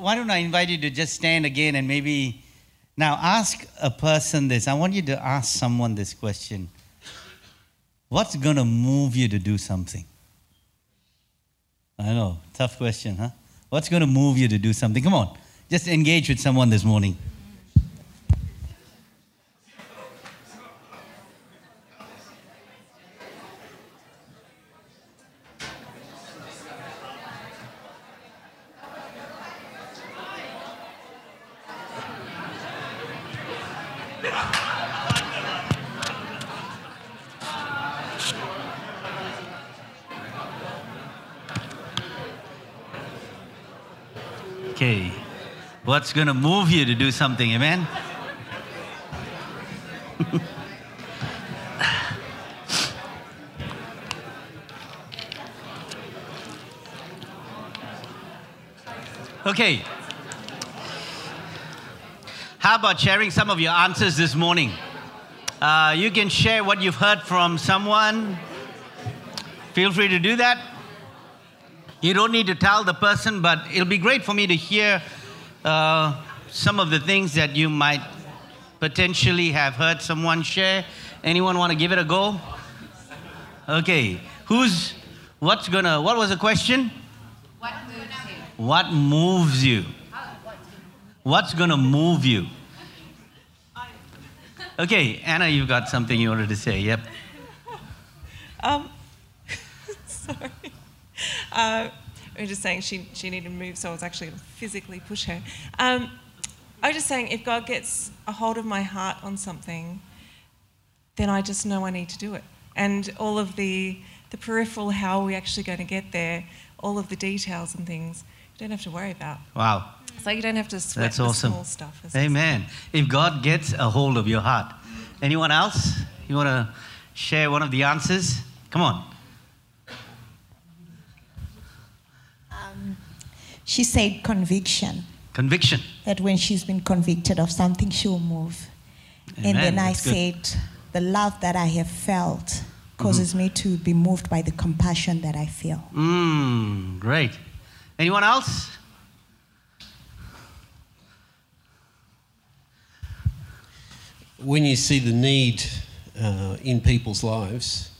why don't, I invite you to just stand again and maybe now ask a person this. I want you to ask someone this question What's going to move you to do something? I know, tough question, huh? What's going to move you to do something? Come on, just engage with someone this morning. Okay. What's going to move you to do something? Amen? okay. How about sharing some of your answers this morning? Uh, you can share what you've heard from someone. Feel free to do that. You don't need to tell the person, but it'll be great for me to hear uh, some of the things that you might potentially have heard someone share. Anyone want to give it a go? Okay. Who's, what's gonna, what was the question? What moves you? What moves you? What's gonna move you? Okay, Anna, you've got something you wanted to say. Yep. Um, sorry. Uh, we were just saying she, she needed to move, so I was actually going to physically push her. Um, I was just saying, if God gets a hold of my heart on something, then I just know I need to do it. And all of the, the peripheral, how are we actually going to get there, all of the details and things, you don't have to worry about. Wow. So you don't have to sweat That's the awesome. small stuff. Amen. If God gets a hold of your heart. Anyone else? You want to share one of the answers? Come on. She said conviction. Conviction. That when she's been convicted of something, she'll move. and Amen. then I good. said, the love that I have felt causes me to be moved by the compassion that I feel. Mmm, great. Anyone else? when you see the need uh, in people's lives,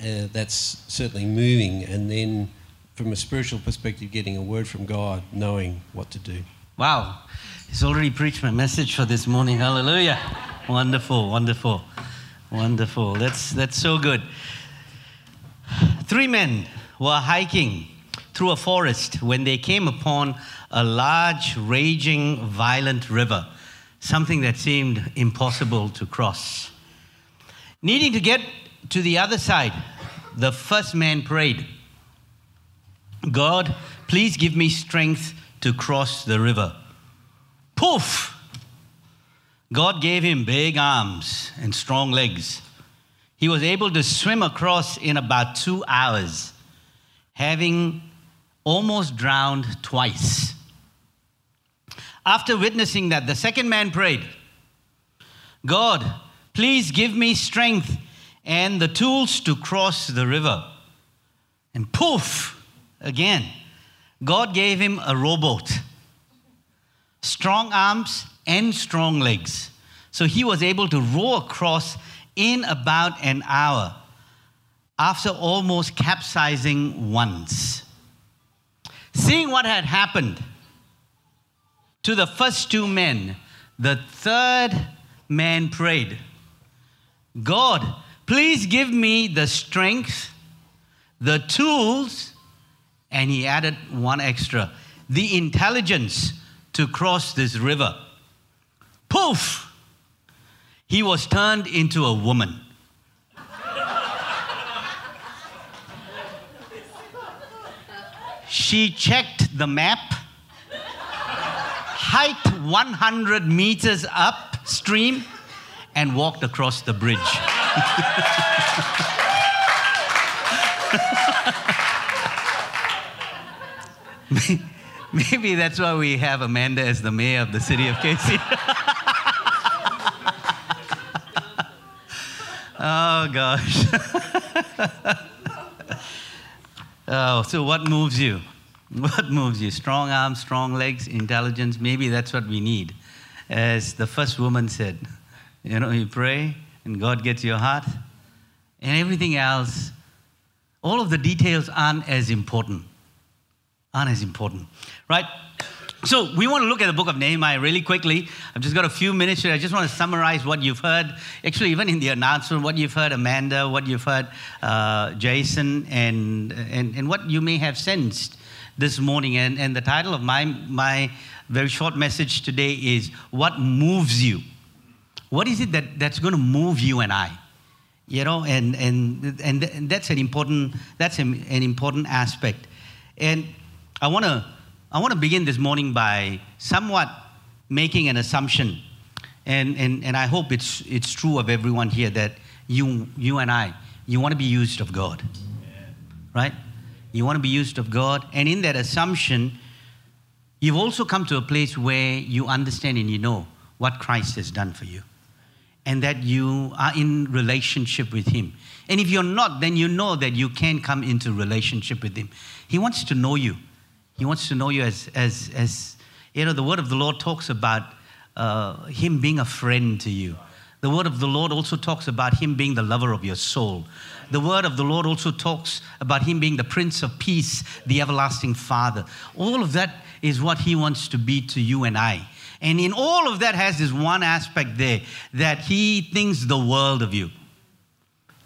uh, that's certainly moving. And then, from a spiritual perspective, getting a word from God, knowing what to do. Wow. He's already preached my message for this morning. Hallelujah. Wonderful, wonderful, wonderful. That's, that's so good. Three men were hiking through a forest when they came upon a large, raging, violent river, something that seemed impossible to cross. Needing to get to the other side, the first man prayed, God, please give me strength to cross the river. Poof! God gave him big arms and strong legs. He was able to swim across in about two hours, having almost drowned twice. After witnessing that, the second man prayed, God, please give me strength and the tools to cross the river. And poof, again, God gave him a rowboat, strong arms and strong legs. So he was able to row across in about an hour after almost capsizing once. Seeing what had happened to the first two men, the third man prayed, God, please give me the strength, the tools, and he added one extra the intelligence to cross this river. Poof! He was turned into a woman. She checked the map, hiked 100 meters upstream, and walked across the bridge. Maybe that's why we have Amanda as the mayor of the city of Casey. oh, gosh. oh, so what moves you? What moves you? Strong arms, strong legs, intelligence. Maybe that's what we need. As the first woman said, you know, you pray and God gets your heart, and everything else, all of the details aren't as important. Aren't as important, right? So we want to look at the book of Nehemiah really quickly. I've just got a few minutes here. I just want to summarize what you've heard. Actually, even in the announcement, what you've heard, Amanda, what you've heard, uh, Jason, and, and, and what you may have sensed this morning. And, and the title of my, my very short message today is What Moves You? What is it that, that's going to move you and I? You know, and, and, and, and that's an important, that's an, an important aspect. And I want to I want to begin this morning by somewhat making an assumption, and, and, and I hope it's, it's true of everyone here that you, you and I, you want to be used of God. Right? You want to be used of God, and in that assumption, you've also come to a place where you understand and you know what Christ has done for you, and that you are in relationship with Him. And if you're not, then you know that you can come into relationship with Him. He wants to know you. He wants to know you as, as, as you know, the word of the Lord talks about uh, Him being a friend to you. The word of the Lord also talks about Him being the lover of your soul. The word of the Lord also talks about Him being the Prince of Peace, the everlasting Father. All of that is what He wants to be to you and I. And in all of that has this one aspect there that He thinks the world of you.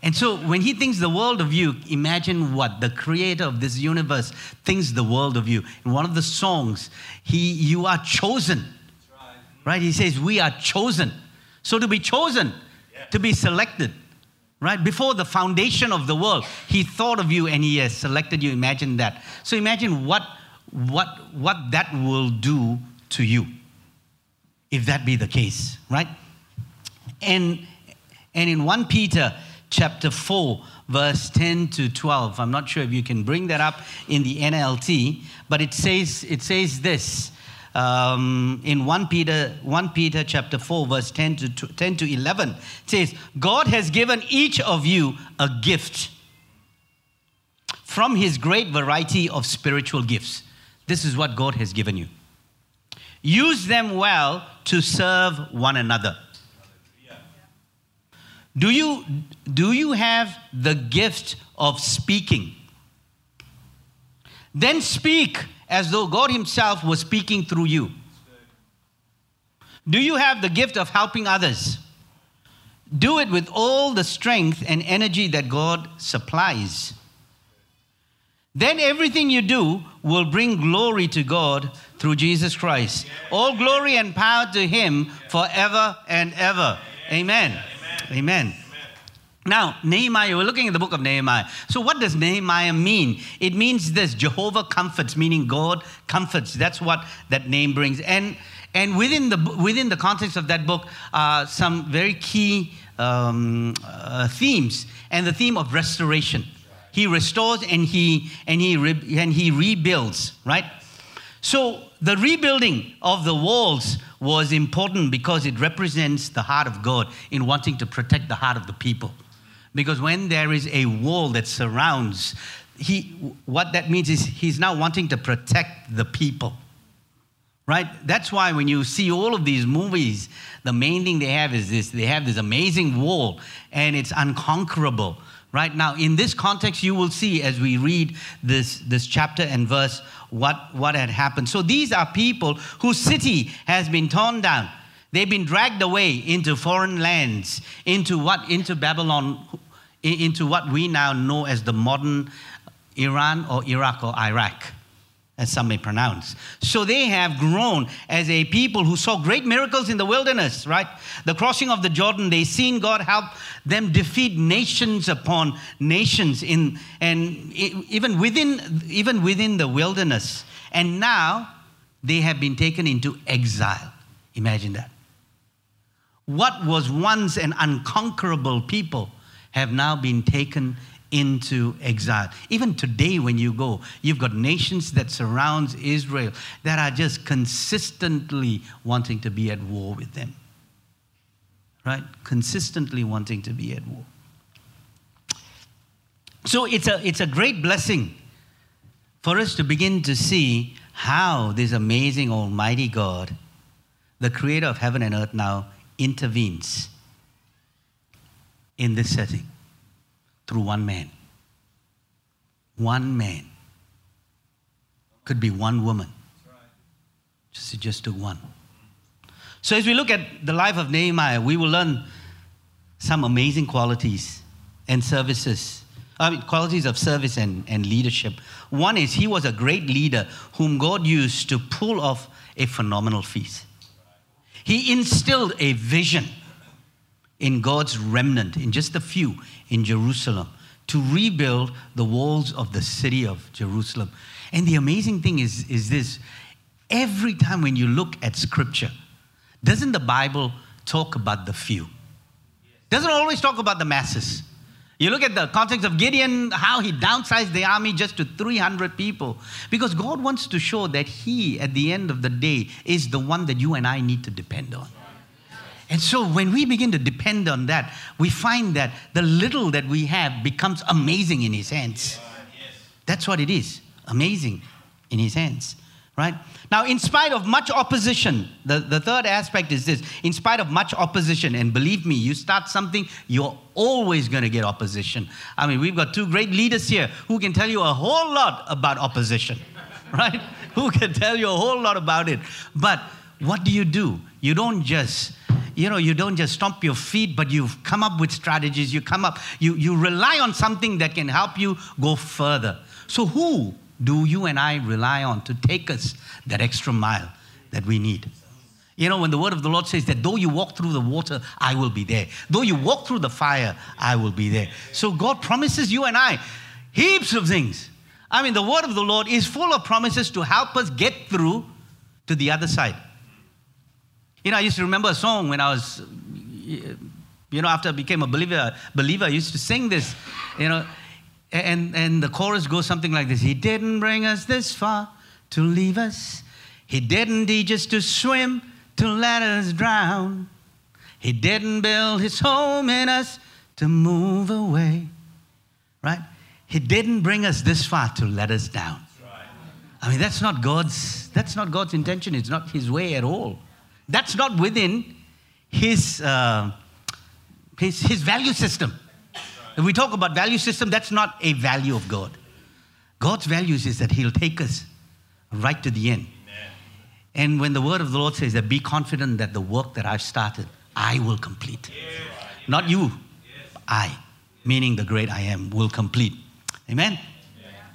And so when he thinks the world of you, imagine what the creator of this universe thinks the world of you. In one of the songs, he you are chosen. Right. right. He says, We are chosen. So to be chosen, yeah. to be selected, right? Before the foundation of the world, he thought of you and he has selected you. Imagine that. So imagine what what what that will do to you if that be the case, right? And and in 1 Peter chapter 4, verse 10 to 12. I'm not sure if you can bring that up in the NLT, but it says, it says this. Um, in 1 Peter, 1 Peter chapter 4, verse 10 to, 10 to 11, it says, God has given each of you a gift from his great variety of spiritual gifts. This is what God has given you. Use them well to serve one another. Do you, do you have the gift of speaking? Then speak as though God Himself was speaking through you. Do you have the gift of helping others? Do it with all the strength and energy that God supplies. Then everything you do will bring glory to God through Jesus Christ. All glory and power to Him forever and ever. Amen. Amen. Now, Nehemiah, we're looking at the book of Nehemiah. So, what does Nehemiah mean? It means this Jehovah comforts, meaning God comforts. That's what that name brings. And, and within, the, within the context of that book are some very key um, uh, themes, and the theme of restoration. He restores and he, and, he re- and he rebuilds, right? So, the rebuilding of the walls was important because it represents the heart of God in wanting to protect the heart of the people. Because when there is a wall that surrounds, he, what that means is he's now wanting to protect the people. Right? That's why when you see all of these movies, the main thing they have is this they have this amazing wall and it's unconquerable. Right now, in this context, you will see as we read this, this chapter and verse what, what had happened. So these are people whose city has been torn down. They've been dragged away into foreign lands, into what? Into Babylon, into what we now know as the modern Iran or Iraq or Iraq as some may pronounce. So they have grown as a people who saw great miracles in the wilderness, right? The crossing of the Jordan, they seen God help them defeat nations upon nations in and even within even within the wilderness. And now they have been taken into exile. Imagine that. What was once an unconquerable people have now been taken into exile. Even today, when you go, you've got nations that surrounds Israel that are just consistently wanting to be at war with them. Right? Consistently wanting to be at war. So it's a, it's a great blessing for us to begin to see how this amazing Almighty God, the creator of heaven and earth, now intervenes in this setting through one man. One man. Could be one woman. Just, it just took one. So, as we look at the life of Nehemiah, we will learn some amazing qualities and services, I mean, qualities of service and, and leadership. One is he was a great leader whom God used to pull off a phenomenal feast. He instilled a vision in God's remnant, in just a few in Jerusalem, to rebuild the walls of the city of Jerusalem. And the amazing thing is, is this every time when you look at scripture, doesn't the Bible talk about the few? Doesn't always talk about the masses. You look at the context of Gideon, how he downsized the army just to 300 people. Because God wants to show that He, at the end of the day, is the one that you and I need to depend on. And so when we begin to depend on that, we find that the little that we have becomes amazing in His hands. That's what it is amazing in His hands right? Now, in spite of much opposition, the, the third aspect is this in spite of much opposition, and believe me, you start something, you're always going to get opposition. I mean, we've got two great leaders here who can tell you a whole lot about opposition, right? who can tell you a whole lot about it. But what do you do? You don't just you know you don't just stomp your feet but you've come up with strategies you come up you, you rely on something that can help you go further so who do you and I rely on to take us that extra mile that we need? You know, when the word of the Lord says that though you walk through the water, I will be there. Though you walk through the fire, I will be there. So God promises you and I heaps of things. I mean, the word of the Lord is full of promises to help us get through to the other side. You know, I used to remember a song when I was, you know, after I became a believer, believer, I used to sing this, you know, and, and the chorus goes something like this He didn't bring us this far to leave us. He didn't teach us to swim to let us drown. He didn't build his home in us to move away. Right? He didn't bring us this far to let us down. I mean, that's not God's, that's not God's intention. It's not his way at all. That's not within his, uh, his, his value system. If we talk about value system, that's not a value of God. God's values is that He'll take us right to the end. Amen. And when the word of the Lord says that be confident that the work that I've started, I will complete. Yes. Not you, yes. I, meaning the great I am, will complete. Amen?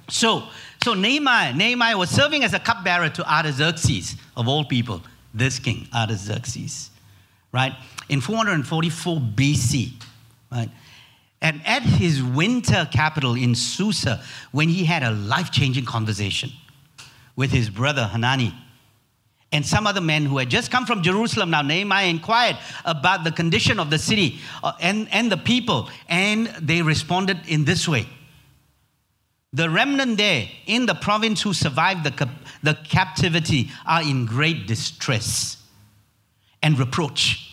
So, so Nehemiah, Nehemiah was serving as a cupbearer to Artaxerxes, of all people, this king, Artaxerxes, right? In 444 BC, right? and at his winter capital in Susa when he had a life changing conversation with his brother Hanani and some other men who had just come from Jerusalem. Now, Nehemiah inquired about the condition of the city uh, and, and the people, and they responded in this way The remnant there in the province who survived the, the captivity are in great distress and reproach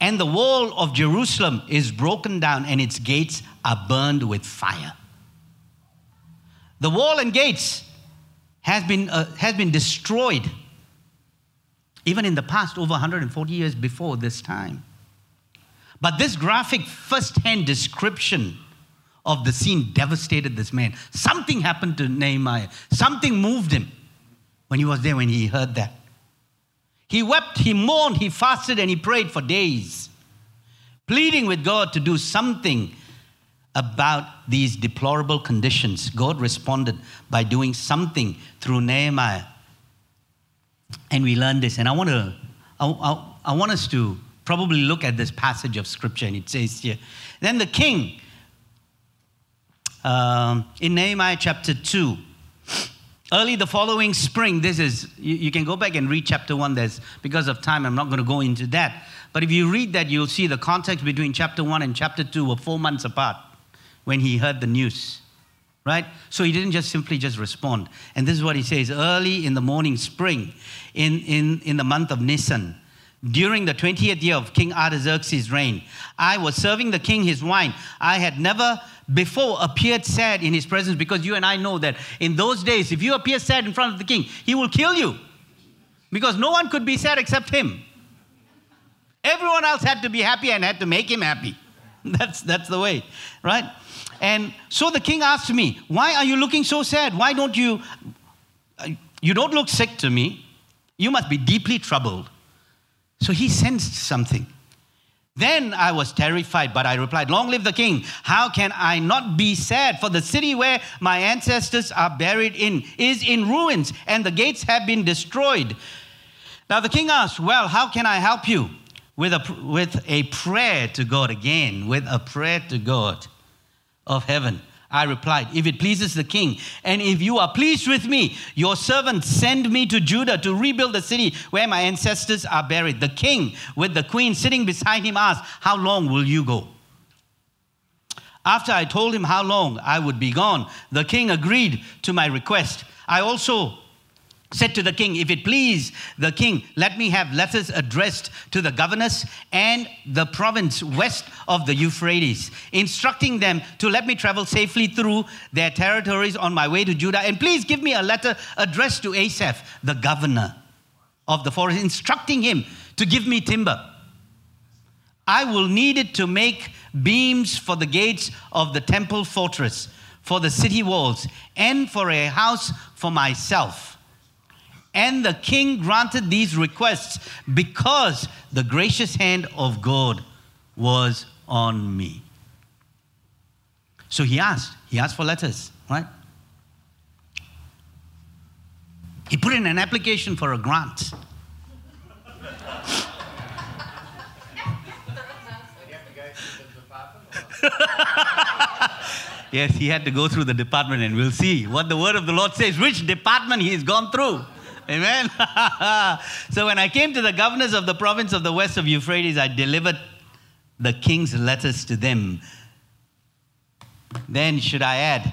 and the wall of Jerusalem is broken down and its gates are burned with fire. The wall and gates has been, uh, has been destroyed even in the past, over 140 years before this time. But this graphic first hand description of the scene devastated this man. Something happened to Nehemiah, something moved him when he was there, when he heard that. He wept, he mourned, he fasted, and he prayed for days, pleading with God to do something about these deplorable conditions. God responded by doing something through Nehemiah. And we learned this. And I want to, I, I, I want us to probably look at this passage of scripture, and it says here, then the king, um, in Nehemiah chapter 2, Early the following spring, this is, you, you, can go back and read chapter one. There's, because of time, I'm not going to go into that. But if you read that, you'll see the context between chapter one and chapter two were four months apart when he heard the news, right? So he didn't just simply just respond. And this is what he says early in the morning, spring, in, in, in the month of Nisan, during the 20th year of King Artaxerxes' reign. I was serving the king his wine. I had never before appeared sad in his presence because you and I know that in those days, if you appear sad in front of the king, he will kill you because no one could be sad except him. Everyone else had to be happy and had to make him happy. That's, that's the way, right? And so the king asked me, Why are you looking so sad? Why don't you? Uh, you don't look sick to me. You must be deeply troubled. So he sensed something. Then I was terrified, but I replied, Long live the king. How can I not be sad? For the city where my ancestors are buried in is in ruins, and the gates have been destroyed. Now the king asked, Well, how can I help you? With a, with a prayer to God again, with a prayer to God of heaven. I replied, If it pleases the king, and if you are pleased with me, your servant send me to Judah to rebuild the city where my ancestors are buried. The king, with the queen sitting beside him, asked, How long will you go? After I told him how long I would be gone, the king agreed to my request. I also said to the king, If it please the king, let me have letters addressed to the governors and the province west of the Euphrates, instructing them to let me travel safely through their territories on my way to Judah. And please give me a letter addressed to Asaph, the governor of the forest, instructing him to give me timber. I will need it to make beams for the gates of the temple fortress, for the city walls, and for a house for myself and the king granted these requests because the gracious hand of God was on me. So he asked, he asked for letters, right? He put in an application for a grant. yes, he had to go through the department, and we'll see what the word of the Lord says, which department he's gone through. Amen. so when I came to the governors of the province of the west of Euphrates, I delivered the king's letters to them. Then, should I add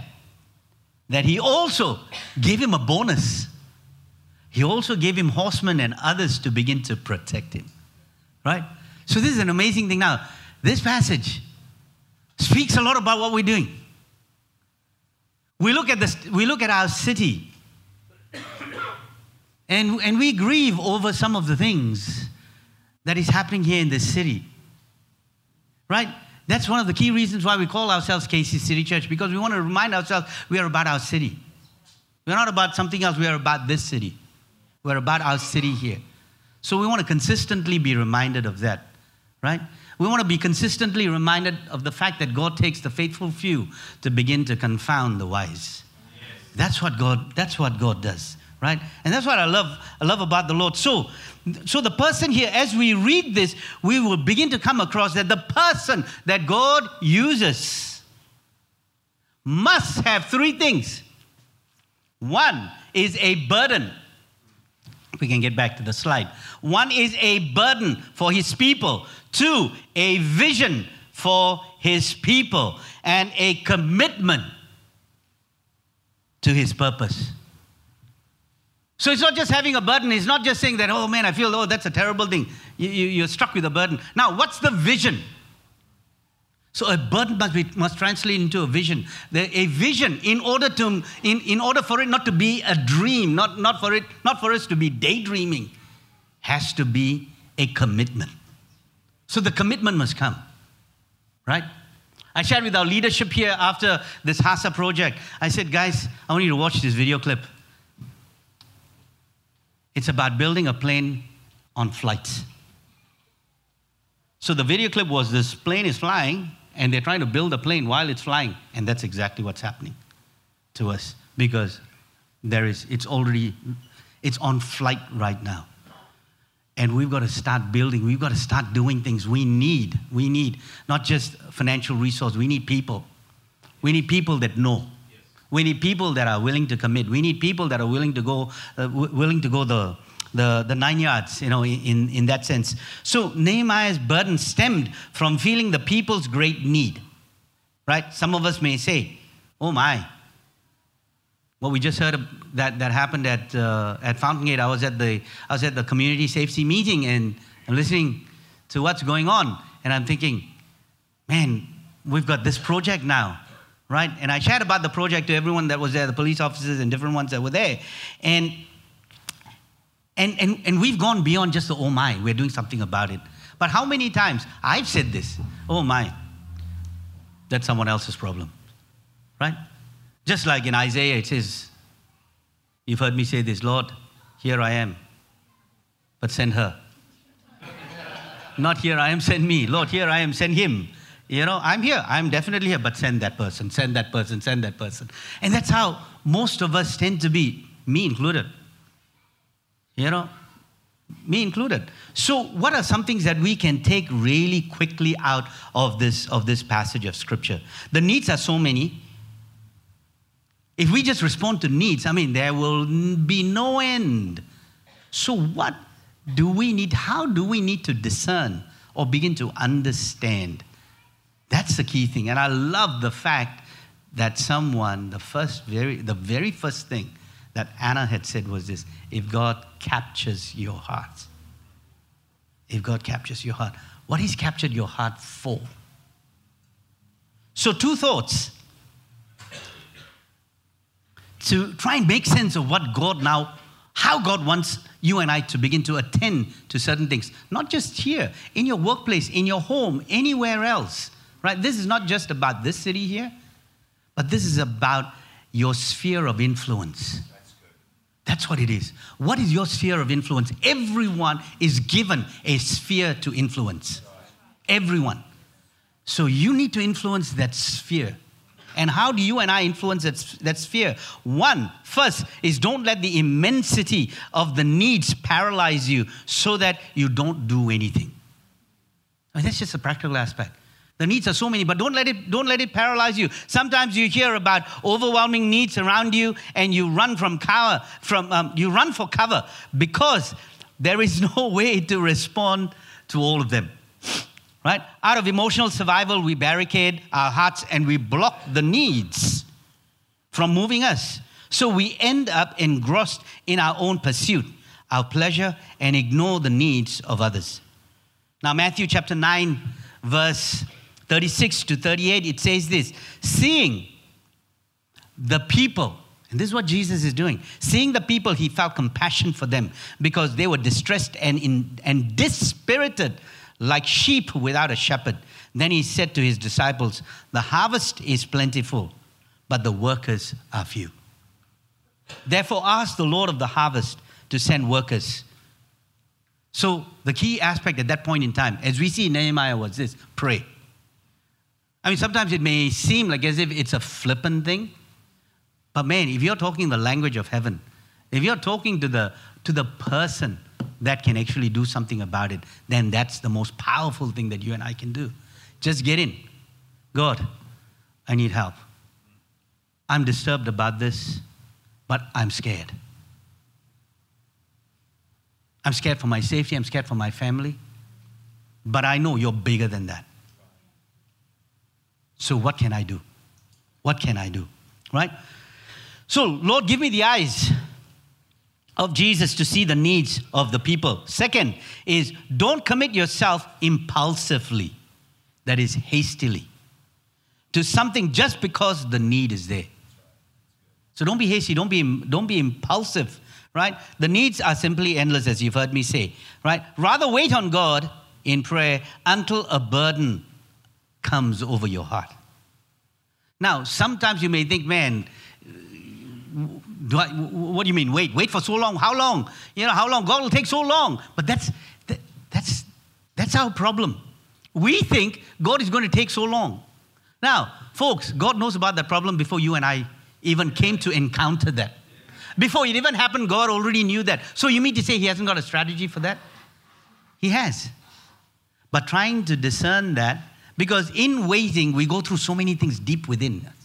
that he also gave him a bonus? He also gave him horsemen and others to begin to protect him. Right? So, this is an amazing thing. Now, this passage speaks a lot about what we're doing. We look at, this, we look at our city and, and we grieve over some of the things that is happening here in this city. Right? That's one of the key reasons why we call ourselves KC City Church, because we want to remind ourselves we are about our city. We're not about something else, we are about this city. We're about our city here. So we want to consistently be reminded of that, right? We want to be consistently reminded of the fact that God takes the faithful few to begin to confound the wise. Yes. That's what God that's what God does right? And that's what I love, I love about the Lord. So, so the person here, as we read this, we will begin to come across that the person that God uses must have three things. One is a burden. We can get back to the slide. One is a burden for his people. Two, a vision for his people. And a commitment to his purpose. So it's not just having a burden. It's not just saying that, oh man, I feel, oh, that's a terrible thing. You, you, you're struck with a burden. Now, what's the vision? So a burden must, be, must translate into a vision. The, a vision, in order, to, in, in order for it not to be a dream, not, not, for it, not for us to be daydreaming, has to be a commitment. So the commitment must come, right? I shared with our leadership here after this HASA project. I said, guys, I want you to watch this video clip. It's about building a plane on flight. So the video clip was this plane is flying, and they're trying to build a plane while it's flying. And that's exactly what's happening to us because there is, it's already, it's on flight right now. And we've got to start building, we've got to start doing things. We need, we need not just financial resource, we need people. We need people that know. We need people that are willing to commit. We need people that are willing to go, uh, w- willing to go the, the, the nine yards, you know, in, in that sense. So Nehemiah's burden stemmed from feeling the people's great need, right? Some of us may say, oh my, well, we just heard that, that happened at, uh, at Fountain Gate. I was, at the, I was at the community safety meeting, and and listening to what's going on. And I'm thinking, man, we've got this project now, right? And I shared about the project to everyone that was there, the police officers and different ones that were there. And and, and, and we've gone beyond just the oh my, we're doing something about it. But how many times I've said this, oh my, that's someone else's problem, right? Just like in Isaiah, it says, You've heard me say this, Lord, here I am, but send her. Not here I am, send me. Lord, here I am, send him. You know, I'm here, I'm definitely here, but send that person, send that person, send that person. And that's how most of us tend to be, me included. You know, me included. So, what are some things that we can take really quickly out of this, of this passage of Scripture? The needs are so many. If we just respond to needs, I mean, there will be no end. So, what do we need? How do we need to discern or begin to understand? That's the key thing. And I love the fact that someone, the first very, the very first thing that Anna had said was this if God captures your heart, if God captures your heart, what He's captured your heart for. So, two thoughts to try and make sense of what God now, how God wants you and I to begin to attend to certain things, not just here, in your workplace, in your home, anywhere else, right? This is not just about this city here, but this is about your sphere of influence. That's what it is. What is your sphere of influence? Everyone is given a sphere to influence. Everyone. So you need to influence that sphere. And how do you and I influence that, that sphere? One, first, is don't let the immensity of the needs paralyze you so that you don't do anything. I mean, that's just a practical aspect. The needs are so many, but don't let it, don't let it paralyze you. Sometimes you hear about overwhelming needs around you and you run from cover, from, um, you run for cover because there is no way to respond to all of them. Right? Out of emotional survival, we barricade our hearts and we block the needs from moving us. So we end up engrossed in our own pursuit, our pleasure, and ignore the needs of others. Now, Matthew chapter 9, verse 36 to 38, it says this Seeing the people, and this is what Jesus is doing. Seeing the people, he felt compassion for them because they were distressed and, in, and dispirited like sheep without a shepherd. Then he said to his disciples, The harvest is plentiful, but the workers are few. Therefore, ask the Lord of the harvest to send workers. So, the key aspect at that point in time, as we see in Nehemiah, was this pray. I mean, sometimes it may seem like as if it's a flippant thing, but man, if you're talking the language of heaven, if you're talking to the, to the person that can actually do something about it, then that's the most powerful thing that you and I can do. Just get in. God, I need help. I'm disturbed about this, but I'm scared. I'm scared for my safety, I'm scared for my family, but I know you're bigger than that. So, what can I do? What can I do? Right? So, Lord, give me the eyes of Jesus to see the needs of the people. Second is don't commit yourself impulsively, that is, hastily, to something just because the need is there. So don't be hasty, don't be, don't be impulsive, right? The needs are simply endless, as you've heard me say, right? Rather wait on God in prayer until a burden comes over your heart. Now, sometimes you may think, man, do I, what do you mean? Wait, wait for so long? How long? You know, how long? God will take so long. But that's, that, that's, that's our problem. We think God is going to take so long. Now, folks, God knows about that problem before you and I even came to encounter that. Before it even happened, God already knew that. So you mean to say He hasn't got a strategy for that? He has. But trying to discern that because in waiting, we go through so many things deep within us.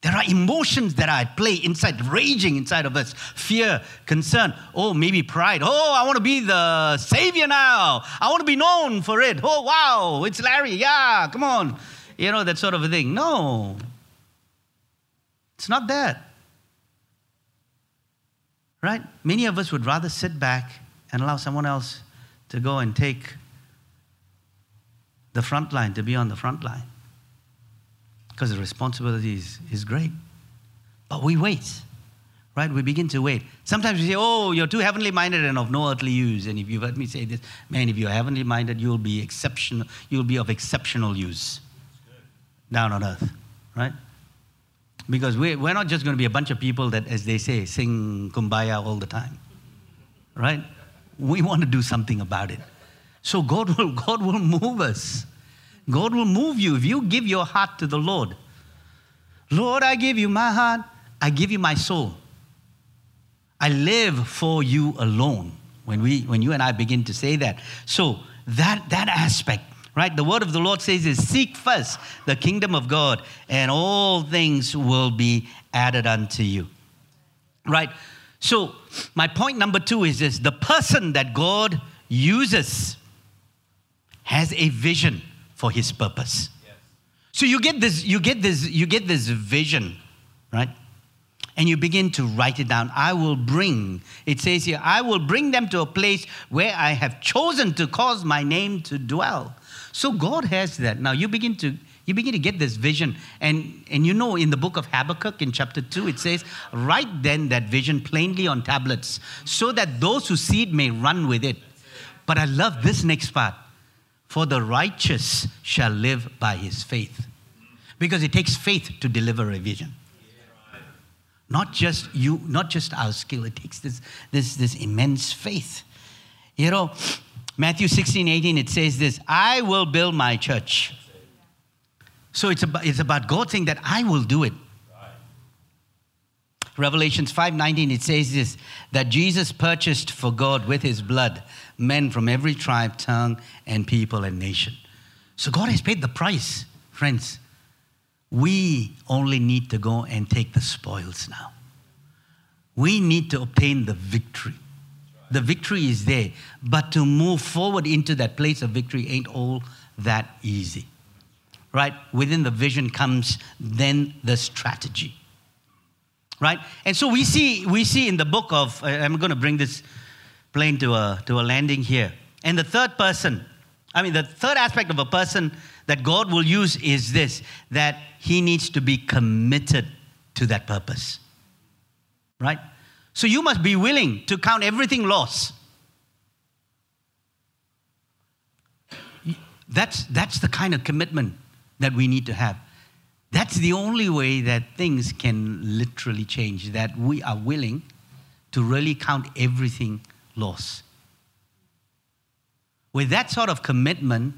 There are emotions that are at play inside, raging inside of us fear, concern, oh, maybe pride. Oh, I want to be the savior now. I want to be known for it. Oh, wow, it's Larry. Yeah, come on. You know, that sort of a thing. No, it's not that. Right? Many of us would rather sit back and allow someone else to go and take the front line, to be on the front line. Because the responsibility is, is great. But we wait, right? We begin to wait. Sometimes we say, oh, you're too heavenly minded and of no earthly use. And if you've heard me say this, man, if you're heavenly minded, you'll be exceptional, you'll be of exceptional use down on earth, right? Because we're, we're not just going to be a bunch of people that, as they say, sing kumbaya all the time, right? We want to do something about it. So God will, God will move us. God will move you if you give your heart to the Lord. Lord, I give you my heart, I give you my soul. I live for you alone. When, we, when you and I begin to say that. So, that, that aspect, right? The word of the Lord says is seek first the kingdom of God, and all things will be added unto you. Right? So, my point number two is this the person that God uses has a vision for his purpose. So you get this, you get this, you get this vision, right? And you begin to write it down. I will bring, it says here, I will bring them to a place where I have chosen to cause my name to dwell. So God has that. Now you begin to you begin to get this vision. And, and you know, in the book of Habakkuk, in chapter 2, it says, Write then that vision plainly on tablets, so that those who see it may run with it. But I love this next part. For the righteous shall live by his faith. Because it takes faith to deliver a vision. Not just you, not just our skill, it takes this, this, this immense faith. You know, Matthew 16, 18, it says this I will build my church. So it's about, it's about God saying that I will do it. Revelations 5:19 it says this that Jesus purchased for God with his blood men from every tribe, tongue and people and nation. So God has paid the price, friends. We only need to go and take the spoils now. We need to obtain the victory. The victory is there, but to move forward into that place of victory ain't all that easy. Right? Within the vision comes then the strategy right? And so we see, we see in the book of, uh, I'm going to bring this plane to a, to a landing here. And the third person, I mean, the third aspect of a person that God will use is this that he needs to be committed to that purpose, right? So you must be willing to count everything loss. That's, that's the kind of commitment that we need to have. That's the only way that things can literally change, that we are willing to really count everything lost. With that sort of commitment,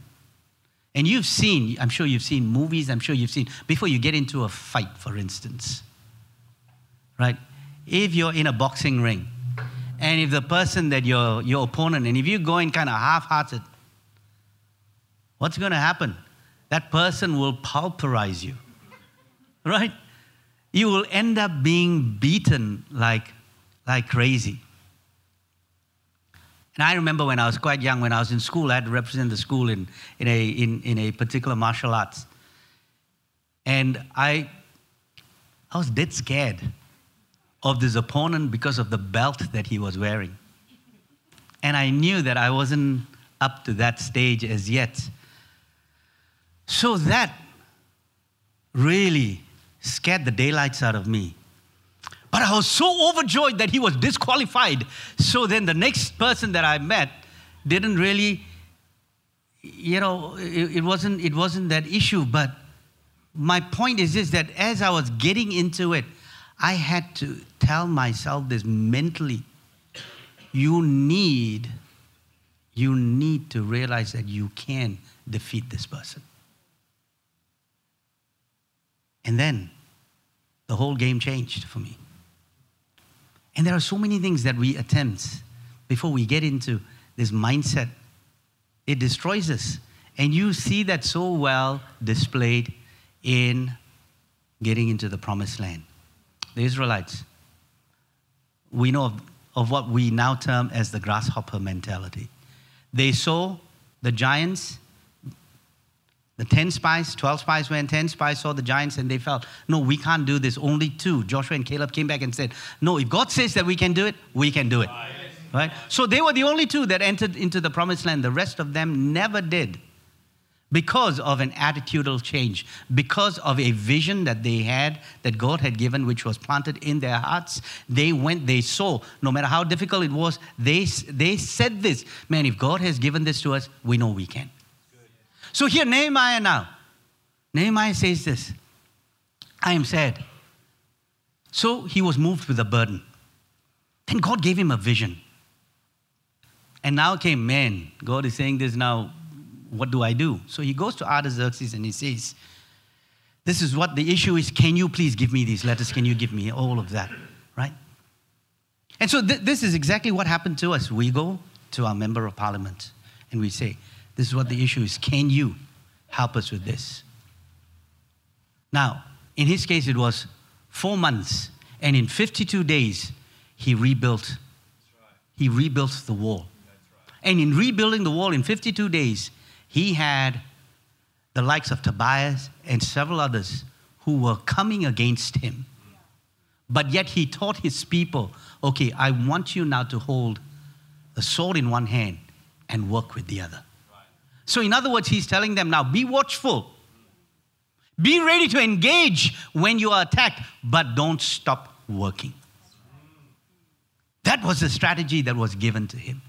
and you've seen, I'm sure you've seen movies, I'm sure you've seen, before you get into a fight, for instance, right? If you're in a boxing ring, and if the person that your, your opponent, and if you're going kind of half hearted, what's going to happen? That person will pulverize you right? You will end up being beaten like, like crazy. And I remember when I was quite young, when I was in school, I had to represent the school in, in, a, in, in a particular martial arts. And I, I was dead scared of this opponent because of the belt that he was wearing. And I knew that I wasn't up to that stage as yet. So that really scared the daylights out of me. But I was so overjoyed that he was disqualified. So then the next person that I met didn't really, you know, it, it, wasn't, it wasn't that issue. But my point is this that as I was getting into it, I had to tell myself this mentally. You need, you need to realize that you can defeat this person. And then the whole game changed for me. And there are so many things that we attempt before we get into this mindset. It destroys us. And you see that so well displayed in getting into the promised land. The Israelites, we know of, of what we now term as the grasshopper mentality. They saw the giants the 10 spies, 12 spies went, 10 spies saw the giants and they felt, no, we can't do this. Only two, Joshua and Caleb, came back and said, no, if God says that we can do it, we can do it. Right? So they were the only two that entered into the promised land. The rest of them never did because of an attitudinal change, because of a vision that they had, that God had given, which was planted in their hearts. They went, they saw, no matter how difficult it was, they, they said this man, if God has given this to us, we know we can. So here, Nehemiah now. Nehemiah says this I am sad. So he was moved with a burden. Then God gave him a vision. And now came, man, God is saying this now, what do I do? So he goes to Artaxerxes and he says, This is what the issue is. Can you please give me these letters? Can you give me all of that? Right? And so th- this is exactly what happened to us. We go to our member of parliament and we say, This is what the issue is. Can you help us with this? Now, in his case, it was four months, and in 52 days, he rebuilt. He rebuilt the wall. And in rebuilding the wall in 52 days, he had the likes of Tobias and several others who were coming against him. But yet he taught his people okay, I want you now to hold a sword in one hand and work with the other. So, in other words, he's telling them now be watchful, be ready to engage when you are attacked, but don't stop working. That was the strategy that was given to him.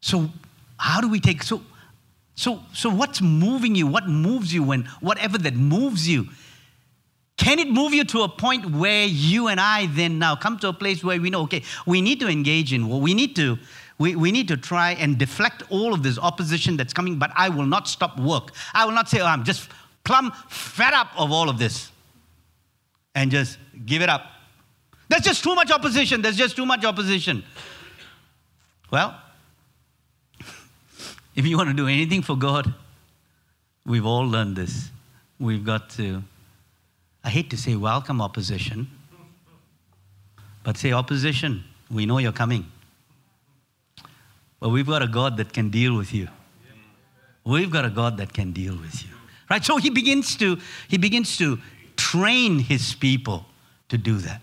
So, how do we take so so so what's moving you? What moves you when whatever that moves you? Can it move you to a point where you and I then now come to a place where we know, okay, we need to engage in war. We need to we, we need to try and deflect all of this opposition that's coming, but I will not stop work. I will not say, oh, I'm just plumb fed up of all of this and just give it up. There's just too much opposition. There's just too much opposition. Well, if you want to do anything for God, we've all learned this. We've got to, I hate to say welcome opposition, but say opposition, we know you're coming. But we've got a God that can deal with you. We've got a God that can deal with you. Right? So he begins to he begins to train his people to do that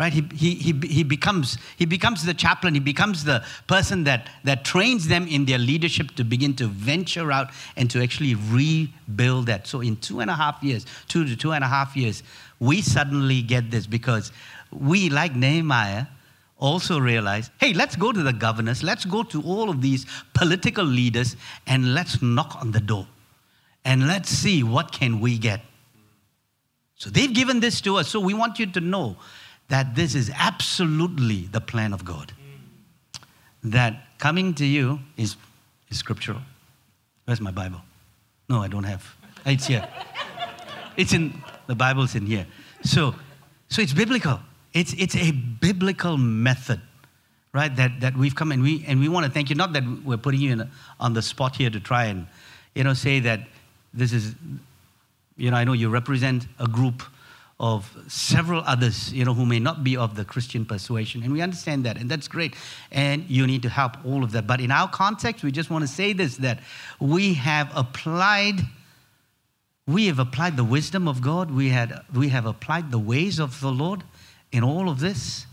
right he, he, he, he, becomes, he becomes the chaplain he becomes the person that, that trains them in their leadership to begin to venture out and to actually rebuild that so in two and a half years two to two and a half years we suddenly get this because we like nehemiah also realize hey let's go to the governors let's go to all of these political leaders and let's knock on the door and let's see what can we get so they've given this to us so we want you to know that this is absolutely the plan of God. That coming to you is, is scriptural. Where's my Bible? No, I don't have. It's here. It's in the Bible's in here. So, so it's biblical. It's, it's a biblical method, right? That, that we've come and we and we want to thank you. Not that we're putting you a, on the spot here to try and, you know, say that this is, you know, I know you represent a group of several others, you know, who may not be of the Christian persuasion. And we understand that, and that's great. And you need to help all of that. But in our context, we just want to say this that we have applied, we have applied the wisdom of God, we, had, we have applied the ways of the Lord in all of this.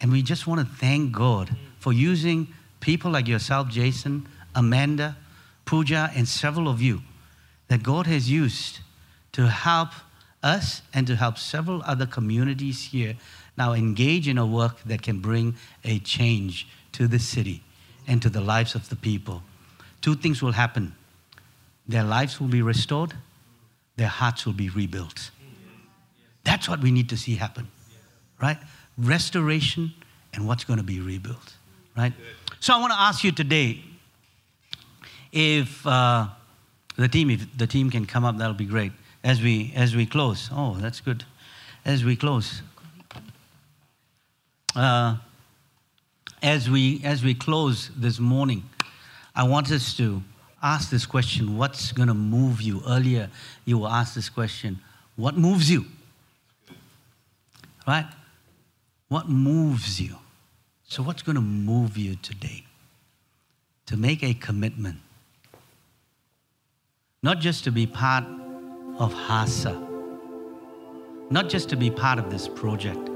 And we just want to thank God for using people like yourself, Jason, Amanda, Pooja, and several of you that God has used to help us and to help several other communities here now engage in a work that can bring a change to the city and to the lives of the people. Two things will happen their lives will be restored, their hearts will be rebuilt. That's what we need to see happen, right? Restoration and what's going to be rebuilt, right? So I want to ask you today if uh, the team, if the team can come up, that'll be great as we as we close. Oh, that's good. As we close. Uh, as we as we close this morning, I want us to ask this question: What's going to move you? Earlier, you were asked this question: What moves you? Right? What moves you? So, what's going to move you today? To make a commitment, not just to be part of HASA. Not just to be part of this project,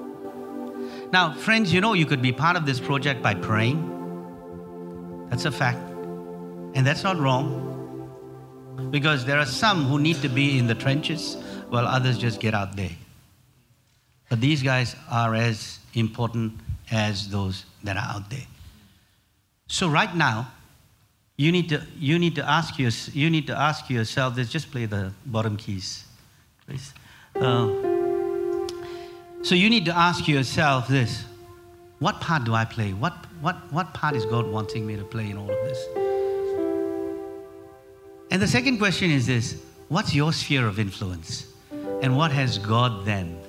Now, friends, you know you could be part of this project by praying. That's a fact. And that's not wrong. Because there are some who need to be in the trenches while others just get out there. But these guys are as important as those that are out there. So right now, you need to, you need to, ask, your, you need to ask yourself this. Just play the bottom keys, please. Uh, so you need to ask yourself this what part do I play? What, what, what part is God wanting me to play in all of this? And the second question is this what's your sphere of influence? And what has God then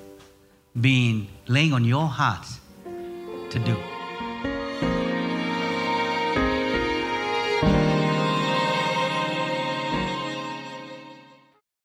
been laying on your heart to do?